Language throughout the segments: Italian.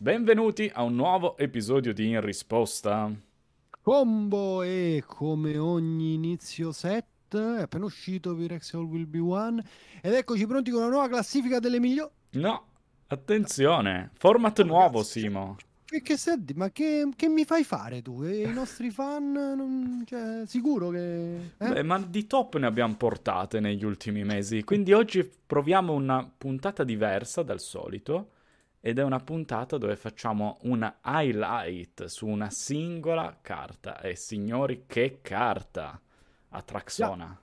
Benvenuti a un nuovo episodio di In Risposta. Combo e come ogni inizio set è appena uscito Virex All Will Be One ed eccoci pronti con una nuova classifica delle migliori... No, attenzione, format nuovo Simo. Che, che senti, ma che, che, mi fai fare tu? E I nostri fan, non, cioè, sicuro che... Eh? Beh, ma di top ne abbiamo portate negli ultimi mesi, quindi oggi proviamo una puntata diversa dal solito ed è una puntata dove facciamo un highlight su una singola carta. E signori, che carta! Atraxona.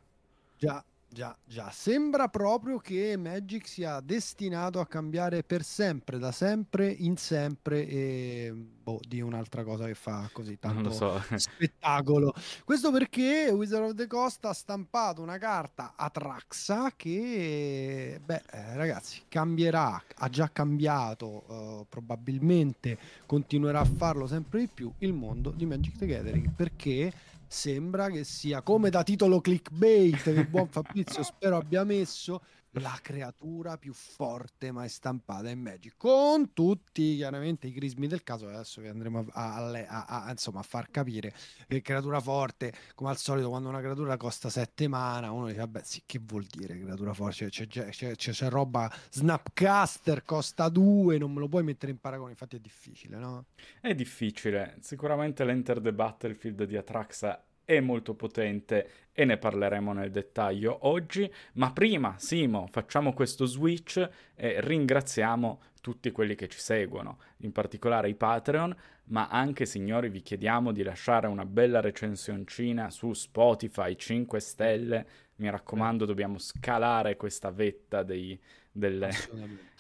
Già, già, già, già. Sembra proprio che Magic sia destinato a cambiare per sempre, da sempre in sempre e boh, di un'altra cosa che fa così tanto so. spettacolo. Questo perché Wizard of the Coast ha stampato una carta Atraxa che, beh, eh, ragazzi, cambierà, ha già cambiato, uh, probabilmente continuerà a farlo sempre di più il mondo di Magic the Gathering perché sembra che sia come da titolo clickbait che buon Fabrizio spero abbia messo la creatura più forte mai stampata in Magic con tutti chiaramente i crismi del caso adesso vi andremo a, a, a, insomma, a far capire che creatura forte come al solito quando una creatura costa 7 mana uno dice vabbè sì che vuol dire creatura forte? C'è, c'è, c'è, c'è roba Snapcaster costa 2 non me lo puoi mettere in paragone. Infatti è difficile no? è difficile. Sicuramente l'Enter the Battlefield di Atraxa è molto potente e ne parleremo nel dettaglio oggi, ma prima, Simo, facciamo questo switch e ringraziamo tutti quelli che ci seguono, in particolare i Patreon, ma anche signori vi chiediamo di lasciare una bella recensioncina su Spotify 5 stelle, mi raccomando dobbiamo scalare questa vetta dei, delle,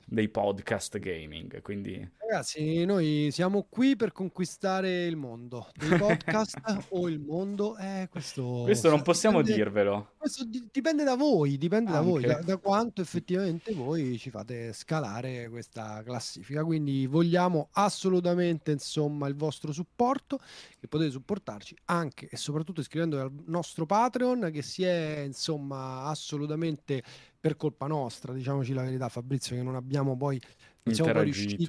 dei podcast gaming. Quindi... Ragazzi, noi siamo qui per conquistare il mondo. Dei podcast o il mondo, eh, questo... Questo non possiamo dipende, dirvelo. Questo dipende da voi, dipende Anche. da voi, da, da, quanto effettivamente voi ci fate scalare questa classifica. Quindi vogliamo assolutamente, insomma, il vostro supporto, che potete supportarci anche e soprattutto iscrivendovi al nostro Patreon, che si è, insomma, assolutamente per colpa nostra, diciamoci la verità, Fabrizio, che non abbiamo poi, non siamo poi riusciti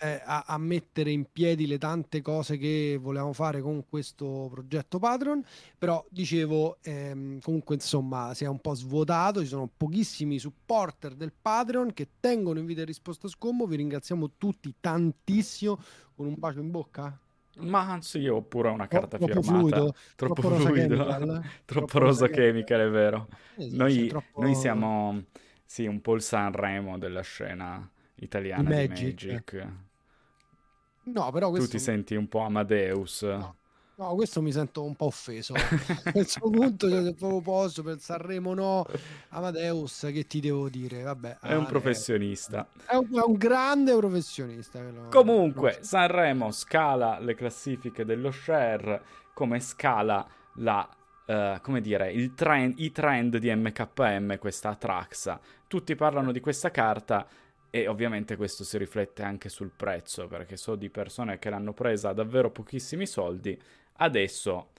eh, a, a, mettere in piedi le tante cose che volevamo fare con questo progetto Patreon, però dicevo, ehm, comunque insomma si è un po' svuotato, ci sono pochissimi supporter del Patreon che tengono invito e risposta scombo, vi ringraziamo tutti tantissimo, con un bacio in bocca. Ma anzi, io ho pure una carta troppo firmata. Fluido, troppo, troppo fluido, troppo, troppo rosa chemical, è vero. Esatto, noi, troppo... noi, siamo, sì, un po' il Sanremo della scena italiana Magic. di Magic. No, però questo... Tu ti senti un po' Amadeus. No. No, questo mi sento un po' offeso. a questo punto, cioè, se proprio posso, per Sanremo no, Amadeus, che ti devo dire? Vabbè, è un professionista. È un, è un grande professionista. Lo... Comunque, Sanremo scala le classifiche dello share, come scala la Uh, come dire, trend, i trend di MKM, questa Atraxa. Tutti parlano di questa carta e ovviamente questo si riflette anche sul prezzo, perché so di persone che l'hanno presa a davvero pochissimi soldi adesso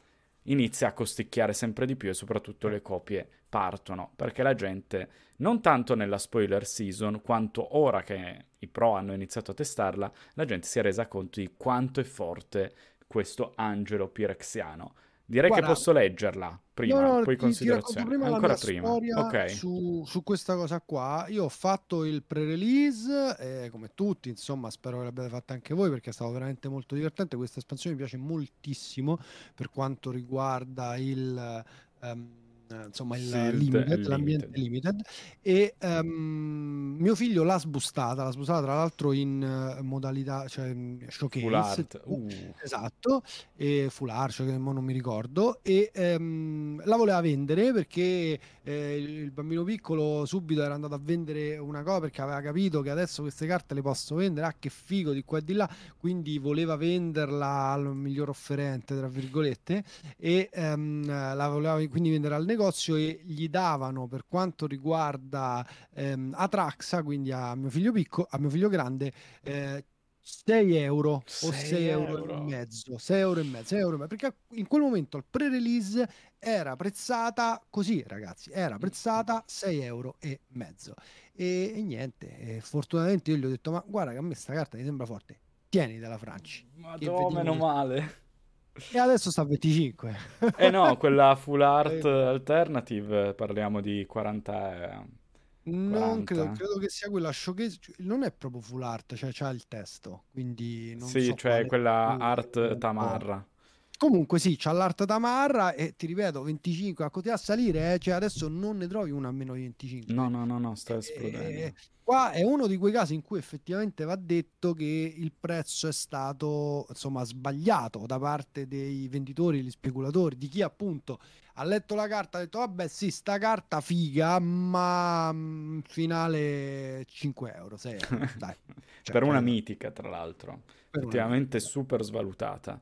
inizia a costicchiare sempre di più e soprattutto le copie partono, perché la gente, non tanto nella spoiler season, quanto ora che i pro hanno iniziato a testarla, la gente si è resa conto di quanto è forte questo angelo pirexiano. Direi Guarda, che posso leggerla prima, no, no, poi. Ti prima Ancora prima. Okay. Su, su, questa cosa qua. Io ho fatto il pre-release, eh, come tutti, insomma, spero che l'abbiate fatta anche voi perché è stato veramente molto divertente. Questa espansione mi piace moltissimo per quanto riguarda il... Um, insomma il, sì, limited, l'ambiente limited. limited. e um, mio figlio l'ha sbustata l'ha sbustata tra l'altro in uh, modalità cioè in showcase full art. Uh. esatto e full art cioè, non mi ricordo e um, la voleva vendere perché eh, il bambino piccolo subito era andato a vendere una cosa perché aveva capito che adesso queste carte le posso vendere ah che figo di qua e di là quindi voleva venderla al miglior offerente tra virgolette e um, la voleva quindi vendere al negozio negozio e gli davano per quanto riguarda ehm, Atraxa, quindi a mio figlio piccolo, a mio figlio grande, eh, 6 euro 6 o 6 euro. euro. e mezzo 6 euro e mezzo 6 euro e mezzo perché in quel momento il pre-release era prezzata così ragazzi era prezzata 6 euro e mezzo e, e niente e fortunatamente io gli ho detto ma guarda che a me sta carta mi sembra forte tieni della Franci. Ma no, meno male. E adesso sta a 25. eh no, quella full art alternative parliamo di 40 non credo, credo che sia quella showcase, cioè, non è proprio full art, cioè c'ha il testo, quindi non Sì, so cioè quella art tamarra. Comunque sì, c'ha l'art tamarra e ti ripeto, 25 a a salire, eh? cioè adesso non ne trovi una a meno di 25. No, no, no, no, sta esplodendo. E, qua è uno di quei casi in cui effettivamente va detto che il prezzo è stato insomma sbagliato da parte dei venditori, gli speculatori, di chi appunto ha letto la carta ha detto vabbè sì sta carta figa ma mm, finale 5 euro 6 euro dai cioè, per una mitica tra l'altro effettivamente super svalutata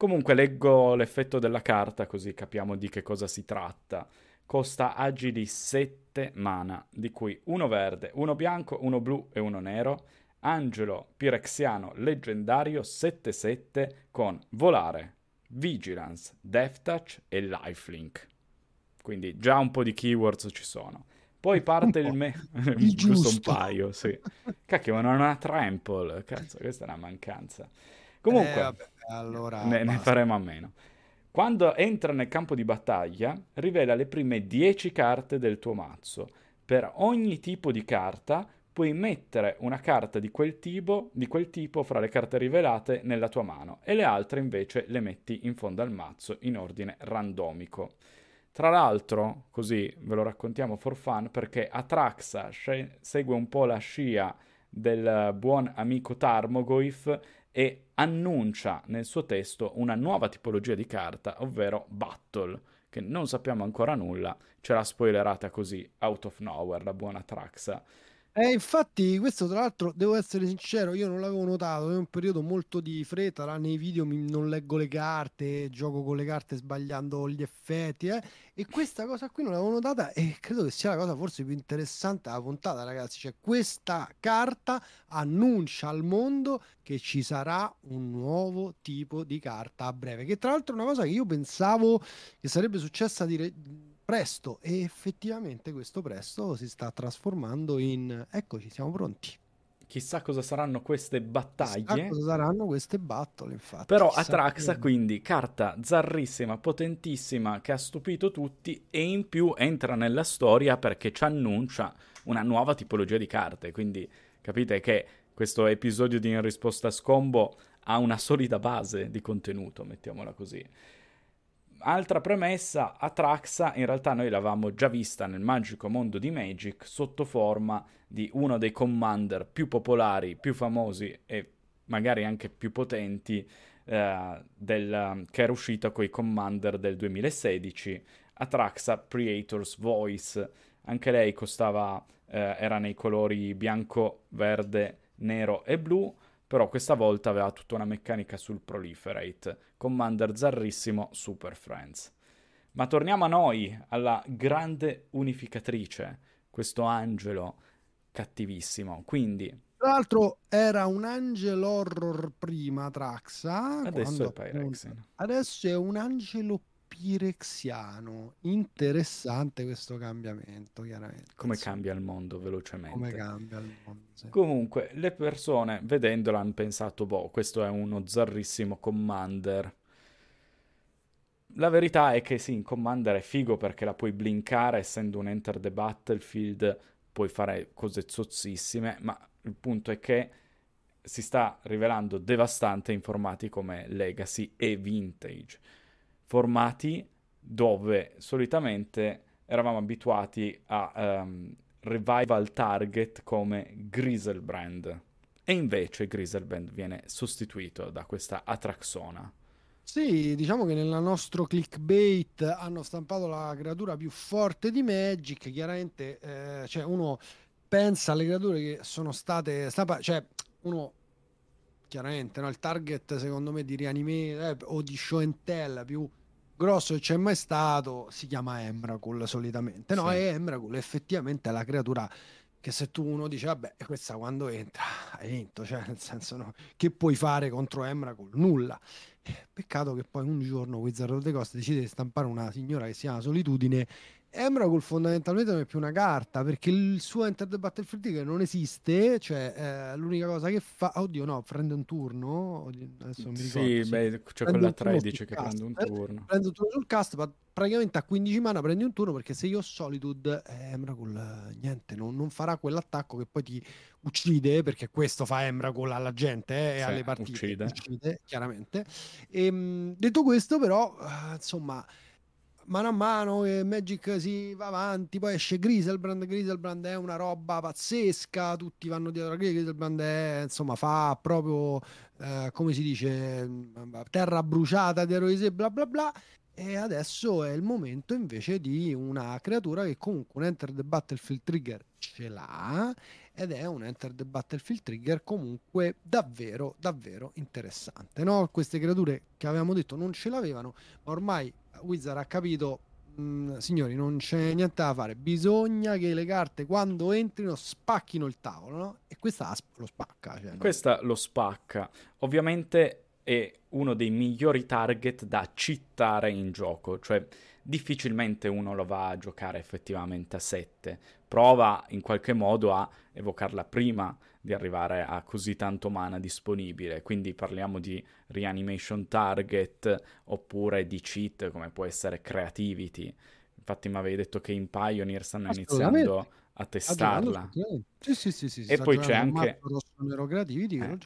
comunque leggo l'effetto della carta così capiamo di che cosa si tratta costa agili 7 mana, di cui uno verde, uno bianco, uno blu e uno nero. Angelo Pirexiano leggendario 7-7 con volare, vigilance, death touch e lifelink. Quindi già un po' di keywords ci sono. Poi parte il me... giusto un paio, sì. Cacchio, ma non ha trample. Cazzo, questa è una mancanza. Comunque, eh, allora ne, ne faremo a meno. Quando entra nel campo di battaglia, rivela le prime 10 carte del tuo mazzo. Per ogni tipo di carta puoi mettere una carta di quel, tipo, di quel tipo fra le carte rivelate nella tua mano e le altre invece le metti in fondo al mazzo in ordine randomico. Tra l'altro, così ve lo raccontiamo for fun, perché Atraxa sce- segue un po' la scia del buon amico Tarmogoyf e annuncia nel suo testo una nuova tipologia di carta, ovvero Battle, che non sappiamo ancora nulla, ce l'ha spoilerata così, out of nowhere, la buona Traxa. Eh, infatti, questo tra l'altro, devo essere sincero, io non l'avevo notato, è un periodo molto di fretta, là nei video mi, non leggo le carte, gioco con le carte sbagliando gli effetti, eh, e questa cosa qui non l'avevo notata e credo che sia la cosa forse più interessante della puntata, ragazzi, cioè questa carta annuncia al mondo che ci sarà un nuovo tipo di carta a breve, che tra l'altro è una cosa che io pensavo che sarebbe successa dire presto e effettivamente questo presto si sta trasformando in eccoci, siamo pronti. Chissà cosa saranno queste battaglie. Chissà cosa saranno queste battle, infatti. Però Atraxa, quindi, carta zarrissima, potentissima, che ha stupito tutti e in più entra nella storia perché ci annuncia una nuova tipologia di carte. Quindi capite che questo episodio di In risposta a Scombo ha una solida base di contenuto, mettiamola così altra premessa, Atraxa in realtà noi l'avevamo già vista nel magico mondo di Magic sotto forma di uno dei commander più popolari, più famosi e magari anche più potenti eh, del, che era uscito con i commander del 2016, Atraxa Creator's Voice. Anche lei costava, eh, era nei colori bianco, verde, nero e blu però questa volta aveva tutta una meccanica sul proliferate, Commander zarrissimo Super Friends. Ma torniamo a noi, alla grande unificatrice, questo angelo cattivissimo. Quindi... Tra l'altro era un angelo horror prima Traxa. Adesso è. Appunto, adesso è un angelo pirexiano. Interessante questo cambiamento, chiaramente. Come sì. cambia il mondo velocemente. Come cambia il mondo, sì. Comunque, le persone, vedendola, hanno pensato, boh, questo è uno zarrissimo Commander. La verità è che sì, in Commander è figo perché la puoi blinkare, essendo un Enter the Battlefield, puoi fare cose zozzissime, ma il punto è che si sta rivelando devastante in formati come Legacy e Vintage formati dove solitamente eravamo abituati a um, revival target come Griselbrand. E invece Griselbrand viene sostituito da questa Atraxona. Sì, diciamo che nel nostro clickbait hanno stampato la creatura più forte di Magic. Chiaramente, eh, cioè uno pensa alle creature che sono state. Stampa- cioè, uno chiaramente no, il target secondo me di rianime eh, o di show and tell più grosso che c'è mai stato si chiama Emrakul solitamente. No, sì. è Emrakul, effettivamente è la creatura che se tu uno dice vabbè questa quando entra hai vinto, cioè nel senso no, che puoi fare contro Emrakul? Nulla. Peccato che poi un giorno Wizard of the Coast decide di stampare una signora che si chiama Solitudine Emrakul fondamentalmente non è più una carta perché il suo Enter the Battlefield Trigger non esiste, cioè eh, l'unica cosa che fa, oddio no, prende un turno, adesso non mi ricordo. Sì, sì. beh, c'è quella 13 che cast, prende un turno. Prende un turno sul cast, ma praticamente a 15 mana prendi un turno perché se io ho Solitude, eh, Emrakul niente, non, non, farà quell'attacco che poi ti uccide, perché questo fa Emrakul alla gente eh, e sì, alle partite. Uccide. uccide chiaramente. E, ehm, detto questo però, uh, insomma mano a mano che Magic si va avanti, poi esce Griselbrand, Griselbrand è una roba pazzesca, tutti vanno dietro a Griselbrand, è, insomma fa proprio, eh, come si dice, terra bruciata di eroisi bla bla bla, e adesso è il momento invece di una creatura che comunque un Enter the Battlefield Trigger ce l'ha ed è un Enter the Battlefield Trigger comunque davvero davvero interessante no? queste creature che avevamo detto non ce l'avevano ma ormai Wizard ha capito mm, signori non c'è niente da fare bisogna che le carte quando entrino spacchino il tavolo no? e questa lo spacca cioè, no? questa lo spacca ovviamente è uno dei migliori target da citare in gioco cioè difficilmente uno lo va a giocare effettivamente a 7 prova in qualche modo a evocarla prima di arrivare a così tanto mana disponibile. Quindi parliamo di reanimation target oppure di cheat come può essere creativity. Infatti mi avevi detto che in Pioneer stanno iniziando a testarla. Sì, sì, sì, sì, E poi c'è anche... Nero creativity eh.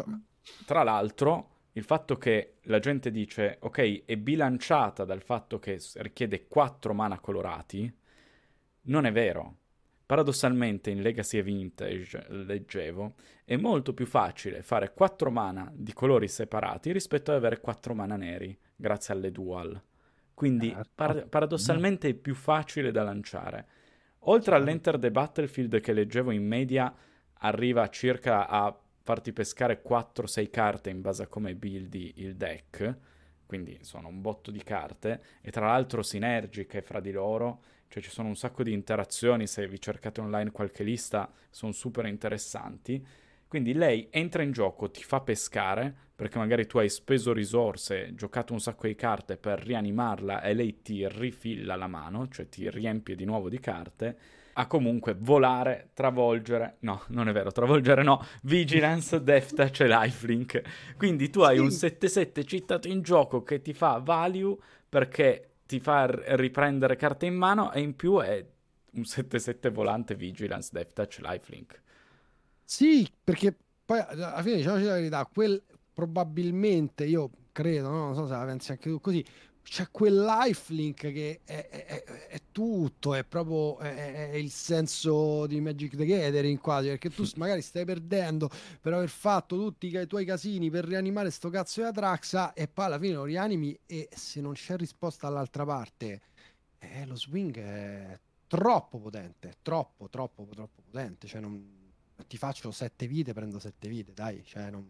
Tra l'altro, il fatto che la gente dice, ok, è bilanciata dal fatto che richiede 4 mana colorati, non è vero Paradossalmente in Legacy e Vintage, leggevo, è molto più facile fare 4 mana di colori separati rispetto ad avere 4 mana neri, grazie alle dual. Quindi certo. par- paradossalmente è più facile da lanciare. Oltre certo. all'Enter the Battlefield che leggevo in media arriva circa a farti pescare 4-6 carte in base a come buildi il deck, quindi sono un botto di carte, e tra l'altro sinergiche fra di loro, cioè ci sono un sacco di interazioni, se vi cercate online qualche lista sono super interessanti. Quindi lei entra in gioco, ti fa pescare, perché magari tu hai speso risorse, giocato un sacco di carte per rianimarla e lei ti rifilla la mano, cioè ti riempie di nuovo di carte, a comunque volare, travolgere, no, non è vero, travolgere no, Vigilance, Touch e Lifelink. Quindi tu hai sì. un 7-7 citato in gioco che ti fa value perché ti fa riprendere carte in mano e in più è un 7-7 volante Vigilance, Death Touch, Lifelink. Sì, perché poi alla fine diciamoci la verità, quel probabilmente io credo, no? non so se la pensi anche tu così, c'è quel lifelink che è, è, è, tutto, è proprio è, il senso di Magic the Gathering quasi, perché tu magari stai perdendo per aver fatto tutti i tuoi casini per rianimare sto cazzo di Atraxa e poi alla fine lo rianimi e se non c'è risposta dall'altra parte, eh, lo swing è troppo potente, troppo, troppo, troppo potente, cioè non, ti faccio sette vite, prendo sette vite, dai, cioè non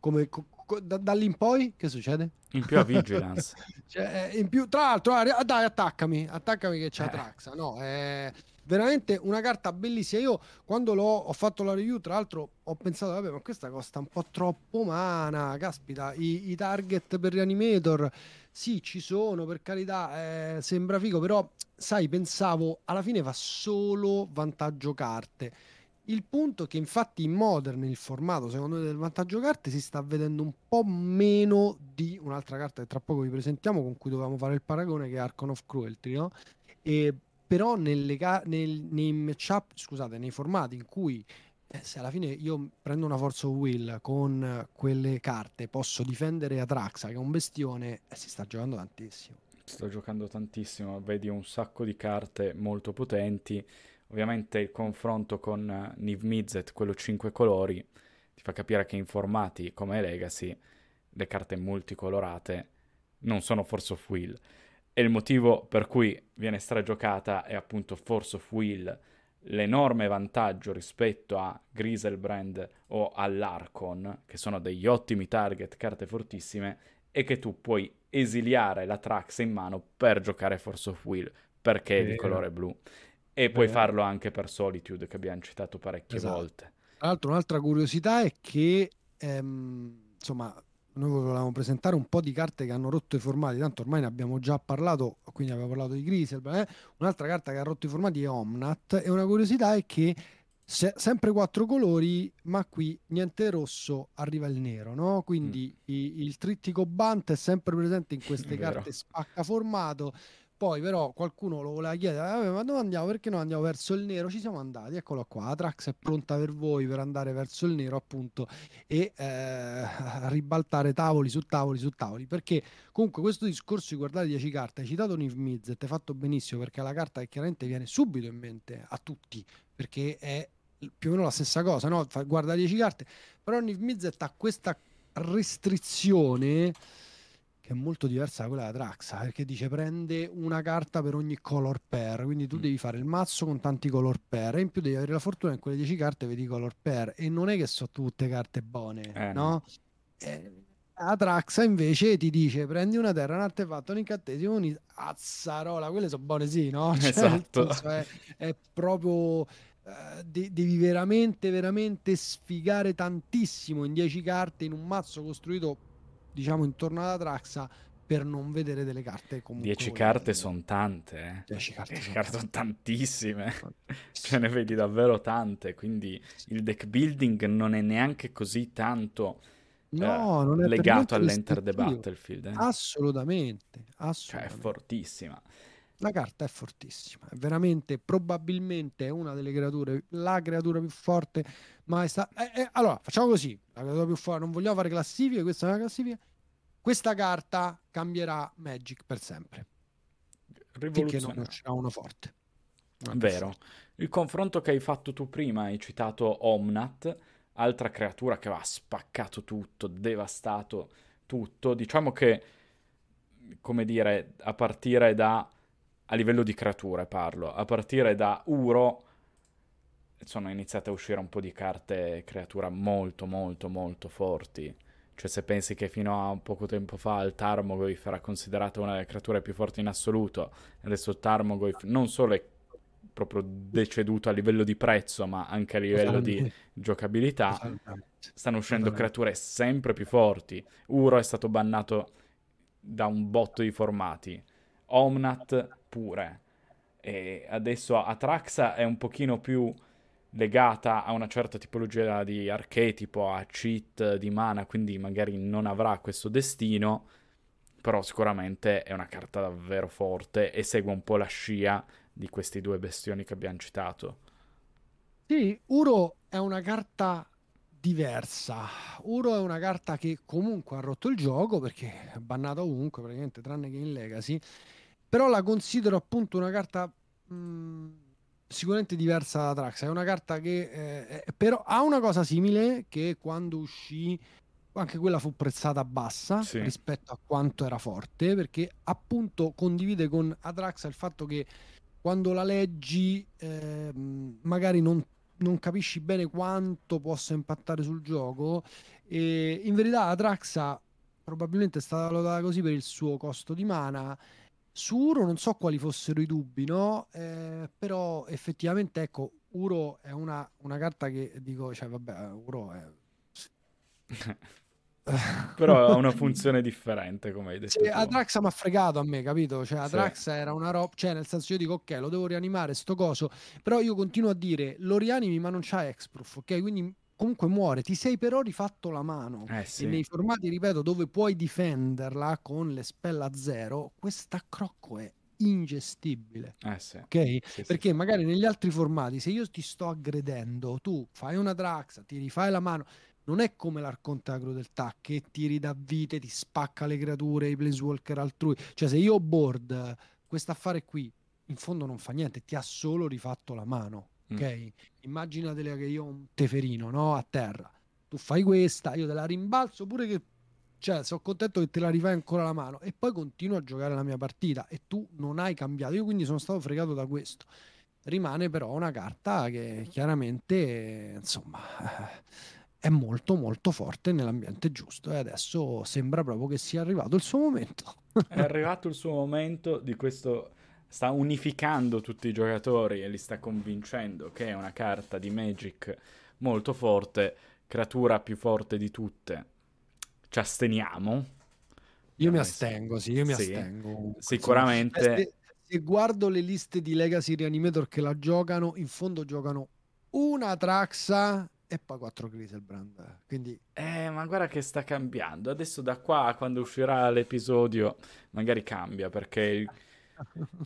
come, co, co, da, da, lì in poi che succede? In più a Vigilance. cioè, in più, tra l'altro, ah, dai, attaccami, attaccami che c'è eh. Traxa. No, è veramente una carta bellissima. Io quando l'ho, ho fatto la review, tra l'altro, ho pensato, vabbè, ma questa costa un po' troppo mana. Caspita, i, i target per Reanimator, sì, ci sono, per carità, eh, sembra figo, però, sai, pensavo, alla fine fa solo vantaggio carte il punto è che infatti in Modern il formato, secondo me, del vantaggio carte si sta vedendo un po' meno di un'altra carta che tra poco vi presentiamo con cui dovevamo fare il paragone che è Archon of Cruelty, no? E, però nelle, nel, nei matchup, scusate, nei formati in cui eh, se alla fine io prendo una Force of Will con quelle carte posso difendere Atraxa che è un bestione, eh, si sta giocando tantissimo. Si sta giocando tantissimo, vedi un sacco di carte molto potenti Ovviamente il confronto con uh, Niv Mizzet, quello 5 colori, ti fa capire che in formati come Legacy le carte multicolorate non sono Force of Will. E il motivo per cui viene stragiocata è appunto Force of Will, l'enorme vantaggio rispetto a Griselbrand o all'Archon, che sono degli ottimi target, carte fortissime, e che tu puoi esiliare la Trax in mano per giocare Force of Will, perché è di colore blu. E puoi farlo anche per Solitude, che abbiamo citato parecchie esatto. volte. Tra l'altro, un'altra curiosità è che, ehm, insomma, noi volevamo presentare un po' di carte che hanno rotto i formati, tanto ormai ne abbiamo già parlato, quindi abbiamo parlato di Grisel, eh? un'altra carta che ha rotto i formati è Omnat e una curiosità è che se, sempre quattro colori, ma qui niente rosso, arriva il nero, no? Quindi mm. i, il trittico Bant è sempre presente in queste carte spacca formato poi però qualcuno lo voleva chiedere, ma dove andiamo? Perché no andiamo verso il nero? Ci siamo andati, eccolo qua, Atrax è pronta per voi per andare verso il nero appunto e eh, ribaltare tavoli su tavoli su tavoli. Perché comunque questo discorso di guardare 10 carte, hai citato Niv Mizzet, hai fatto benissimo perché è la carta che chiaramente viene subito in mente a tutti, perché è più o meno la stessa cosa, no? Guarda 10 carte, però Niv Mizzet ha questa restrizione che è molto diversa da quella della Traxa, perché dice prende una carta per ogni color pair, quindi tu mm. devi fare il mazzo con tanti color pair e in più devi avere la fortuna in quelle 10 carte vedi color pair e non è che sono tutte carte buone, eh, no? Eh, Atraxa invece ti dice prendi una terra, un artefatto, un incantesimo, un azzarola, quelle sono buone sì, no? Cioè, esatto. È, è, proprio... Uh, de- devi veramente, veramente sfigare tantissimo in 10 carte in un mazzo costruito diciamo intorno alla Traxa per non vedere delle carte comunque 10 carte sono tante eh. 10 carte, sono carte tantissime. Ce ne vedi davvero tante quindi il deck building non è neanche così tanto no, eh, non è legato all'enter the battlefield eh. assolutamente, assolutamente cioè è fortissima la carta è fortissima, è veramente probabilmente è una delle creature, la creatura più forte mai stata. Eh, eh, allora, facciamo così: la creatura più forte, non vogliamo fare classifiche, questa è una classifica. Questa carta cambierà Magic per sempre. Finché non uscirà uno forte. Una Vero. Il confronto che hai fatto tu prima, hai citato Omnat, altra creatura che aveva spaccato tutto, devastato tutto. Diciamo che, come dire, a partire da a livello di creature parlo, a partire da Uro sono iniziate a uscire un po' di carte creatura molto molto molto forti. Cioè se pensi che fino a poco tempo fa il Tarmogoyf era considerato una delle creature più forti in assoluto, adesso il Tarmogoyf non solo è proprio deceduto a livello di prezzo, ma anche a livello di giocabilità, stanno uscendo creature sempre più forti. Uro è stato bannato da un botto di formati. Omnat pure. E adesso Atraxa è un pochino più legata a una certa tipologia di archetipo, a cheat di mana, quindi magari non avrà questo destino, però sicuramente è una carta davvero forte e segue un po' la scia di questi due bestioni che abbiamo citato. Sì, Uro è una carta diversa. Uro è una carta che comunque ha rotto il gioco perché è bannata ovunque, praticamente tranne che in Legacy però la considero appunto una carta mh, mm, sicuramente diversa da Trax. È una carta che eh, però ha una cosa simile che quando uscì anche quella fu prezzata bassa sì. rispetto a quanto era forte perché appunto condivide con Atraxa il fatto che quando la leggi eh, magari non, non, capisci bene quanto possa impattare sul gioco e in verità Atraxa probabilmente è stata valutata così per il suo costo di mana su Uro non so quali fossero i dubbi, no? Eh, però effettivamente, ecco, Uro è una, una, carta che dico, cioè, vabbè, Uro è... però ha una funzione differente, come hai detto. Sì, Atraxa mi ha fregato a me, capito? Cioè, Atraxa sì. era una roba, cioè, nel senso io dico, ok, lo devo rianimare, sto coso, però io continuo a dire, lo rianimi, ma non c'ha X-Proof, ok? Quindi comunque muore, ti sei però rifatto la mano. Eh, sì. E nei formati, ripeto, dove puoi difenderla con le spell a zero, questa crocco è ingestibile. Eh sì. Ok? Sì, Perché magari negli altri formati, se io ti sto aggredendo, tu fai una Draxa, ti rifai la mano. Non è come l'arconte della crudeltà che tiri da vite, ti spacca le creature, i planeswalker altrui. Cioè, se io ho board questo affare qui, in fondo non fa niente, ti ha solo rifatto la mano. Mm. ok? Mm. Immaginatele che io ho un teferino, no? A terra. Tu fai questa, io te la rimbalzo pure che... Cioè, sono contento che te la rifai ancora la mano e poi continuo a giocare la mia partita e tu non hai cambiato. Io quindi sono stato fregato da questo. Rimane però una carta che chiaramente, insomma, è molto molto forte nell'ambiente giusto e adesso sembra proprio che sia arrivato il suo momento. è arrivato il suo momento di questo sta unificando tutti i giocatori e li sta convincendo che è una carta di Magic molto forte, creatura più forte di tutte. ci asteniamo. Io mi astengo, sì, io mi sì, astengo. Sicuramente. Se, se, guardo le liste di Legacy Reanimator che la giocano, in fondo giocano una Traxa e poi 4 Griselbrand. Quindi... Eh, ma guarda che sta cambiando. Adesso da qua, quando uscirà l'episodio, magari cambia perché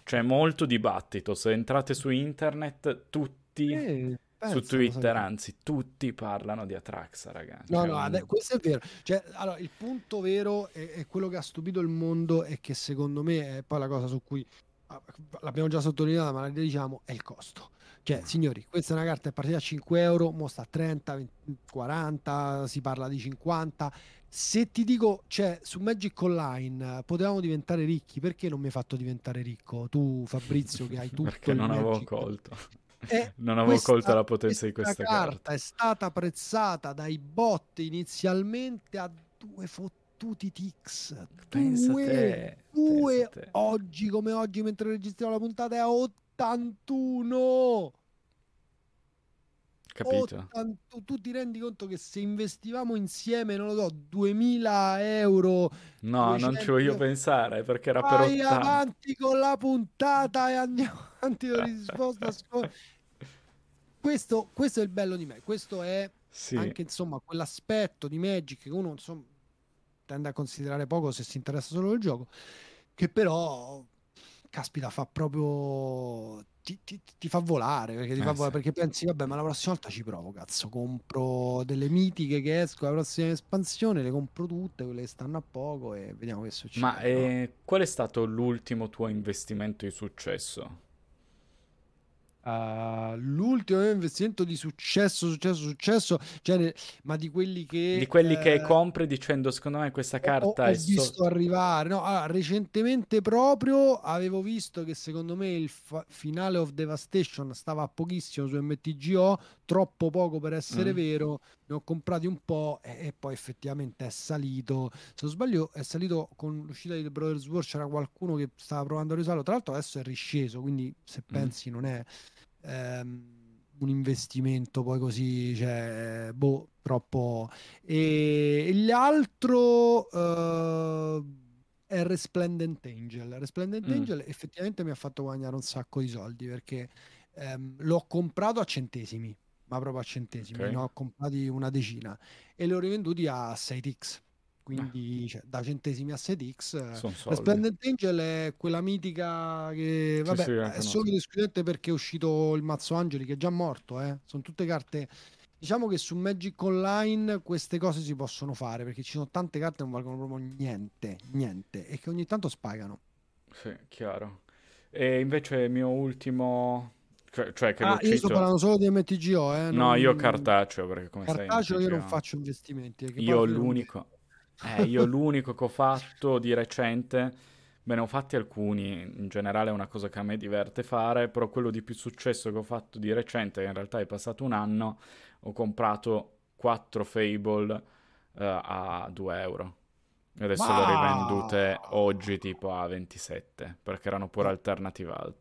c'è molto dibattito. Se entrate su internet, tutti... Eh, su Twitter, anzi, tutti parlano di Atraxa, ragazzi. No, no, un... questo è vero. Cioè, allora, il punto vero è, quello che ha stupito il mondo e che secondo me è poi la cosa su cui ah, l'abbiamo già sottolineata, ma la diciamo, è il costo. Cioè, signori, questa è una carta è partita a 5 euro, mo sta a 30, 20, 40, si parla di 50. Se ti dico, cioè, su Magic Online potevamo diventare ricchi, perché non mi hai fatto diventare ricco? Tu, Fabrizio, che hai tutto Perché non Magic... avevo colto. Eh, non avevo questa, colto la potenza di questa carta. carta è stata apprezzata dai bot inizialmente a due fottuti tix. Pensa due, te, due te. oggi come oggi mentre registriamo la puntata è a 81. Capito? 80, tu ti rendi conto che se investivamo insieme, non lo so, 2000 euro. No, 200, non ci voglio pensare perché era per 80. avanti con la puntata e andiamo avanti con risposta. questo, questo è il bello di me. Questo è sì. anche insomma quell'aspetto di Magic che uno insomma tende a considerare poco se si interessa solo del gioco. Che però caspita, fa proprio. Ti, ti, ti fa volare perché, ti eh, fa volare, sì. perché pensi, vabbè, ma la prossima volta ci provo. Cazzo, compro delle mitiche che escono la prossima espansione, le compro tutte, quelle che stanno a poco e vediamo che succede. Ma eh, qual è stato l'ultimo tuo investimento di successo? Uh, l'ultimo investimento di successo, successo, successo, cioè, ma di quelli che... Di quelli eh, che compri dicendo secondo me questa carta ho, ho visto so... arrivare, no, allora, recentemente proprio avevo visto che secondo me il fa- finale of Devastation stava a pochissimo su MTGO, troppo poco per essere mm. vero, ne ho comprati un po' e, e, poi effettivamente è salito, se non sbaglio è salito con l'uscita di The Brothers War, c'era qualcuno che stava provando a risalire, tra l'altro adesso è risceso, quindi se mm. pensi non è ehm, un investimento poi così, cioè, boh, troppo. E, l'altro uh, è Resplendent Angel. Resplendent mm. Angel effettivamente mi ha fatto guadagnare un sacco di soldi perché ehm, l'ho comprato a centesimi, ma proprio a centesimi, okay. ne ho comprati una decina e li ho rivenduti a 6x quindi cioè, da centesimi a 7x Resplendent Angel è quella mitica che vabbè sì, sì, è solo ed esclusivamente perché è uscito il mazzo Angeli che è già morto eh. sono tutte carte. Diciamo che su Magic Online queste cose si possono fare perché ci sono tante carte che non valgono proprio niente niente e che ogni tanto spagano. Sì chiaro. E invece il mio ultimo cioè, cioè che ah, io sto parlando solo di MTGO eh? non... no io cartaceo perché come cartaceo sai io non faccio investimenti io l'unico eh, io l'unico che ho fatto di recente, beh ne ho fatti alcuni, in generale è una cosa che a me diverte fare, però quello di più successo che ho fatto di recente, in realtà è passato un anno, ho comprato 4 Fable uh, a 2 euro. E adesso Ma... le ho rivendute oggi tipo a 27, perché erano pure alternative art.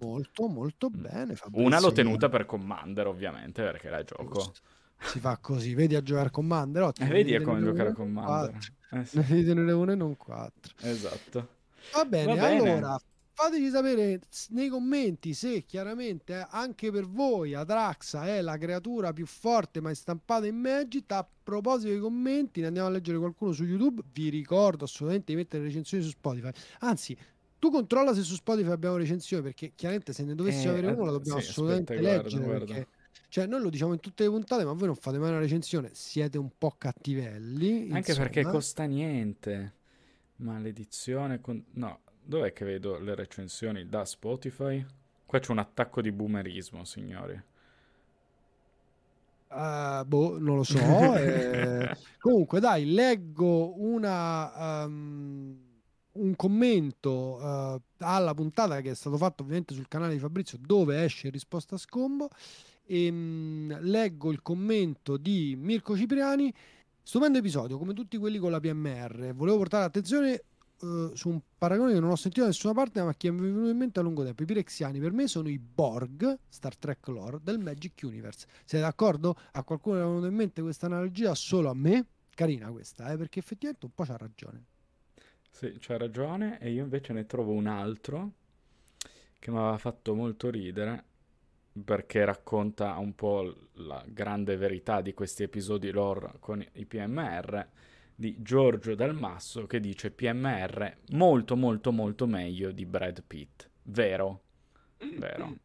Molto, molto mm. bene. Fabrizio. Una l'ho tenuta per Commander, ovviamente, perché la gioco. Giusto si fa così. Vedi a giocare Commander. Ottimo, eh, vedi come giocare a Commander. Eh, sì. Ne devi tenere uno e non quattro. Esatto. Va bene, Va bene. allora fateci sapere nei commenti se chiaramente anche per voi Atraxa è la creatura più forte mai stampata in Magic. A proposito dei commenti, ne andiamo a leggere qualcuno su YouTube. Vi ricordo assolutamente di mettere recensioni su Spotify. Anzi, tu controlla se su Spotify abbiamo recensioni perché chiaramente se ne dovessimo eh, avere una la dobbiamo sì, assolutamente aspetta, leggere. Guarda, guarda. Cioè, noi lo diciamo in tutte le puntate, ma voi non fate mai una recensione. Siete un po' cattivelli. Anche insomma. perché costa niente. Maledizione. Con... No, dov'è che vedo le recensioni? Da Spotify? Qua c'è un attacco di boomerismo, signori. Uh, boh, non lo so. eh, comunque, dai, leggo una, um, un commento uh, alla puntata che è stato fatto ovviamente sul canale di Fabrizio, dove esce risposta a scombo e, ehm, mh, leggo il commento di Mirko Cipriani. Stupendo episodio, come tutti quelli con la PMR. Volevo portare l'attenzione uh, su un paragone che non ho sentito da nessuna parte, ma che mi è venuto in mente a lungo tempo. I Pirexiani per me sono i Borg, Star Trek lore, del Magic Universe. Siete d'accordo? A qualcuno è venuto in mente questa analogia? Solo a me? carina questa, eh, perché effettivamente un po' c'ha ragione. Sì, c'ha ragione e io invece ne trovo un altro che mi aveva fatto molto ridere perché racconta un po' la grande verità di questi episodi lore con i PMR di Giorgio Dalmasso che dice PMR molto molto molto meglio di Brad Pitt. Vero? Vero.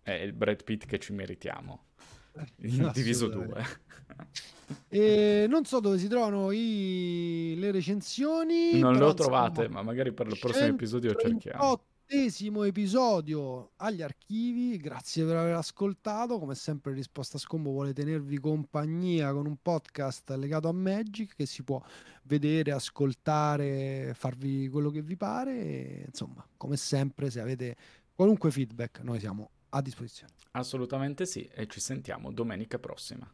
È il Brad Pitt che ci meritiamo. Diviso due. e non so dove si trovano i... le recensioni. Non le ho trovate, ma magari per il prossimo episodio cerchiamo ventesimo episodio agli archivi. Grazie per aver ascoltato. Come sempre, Risposta Scombo vuole tenervi compagnia con un podcast legato a Magic che si può vedere, ascoltare, farvi quello che vi pare. E, insomma, come sempre, se avete qualunque feedback, noi siamo a disposizione. Assolutamente sì, e ci sentiamo domenica prossima.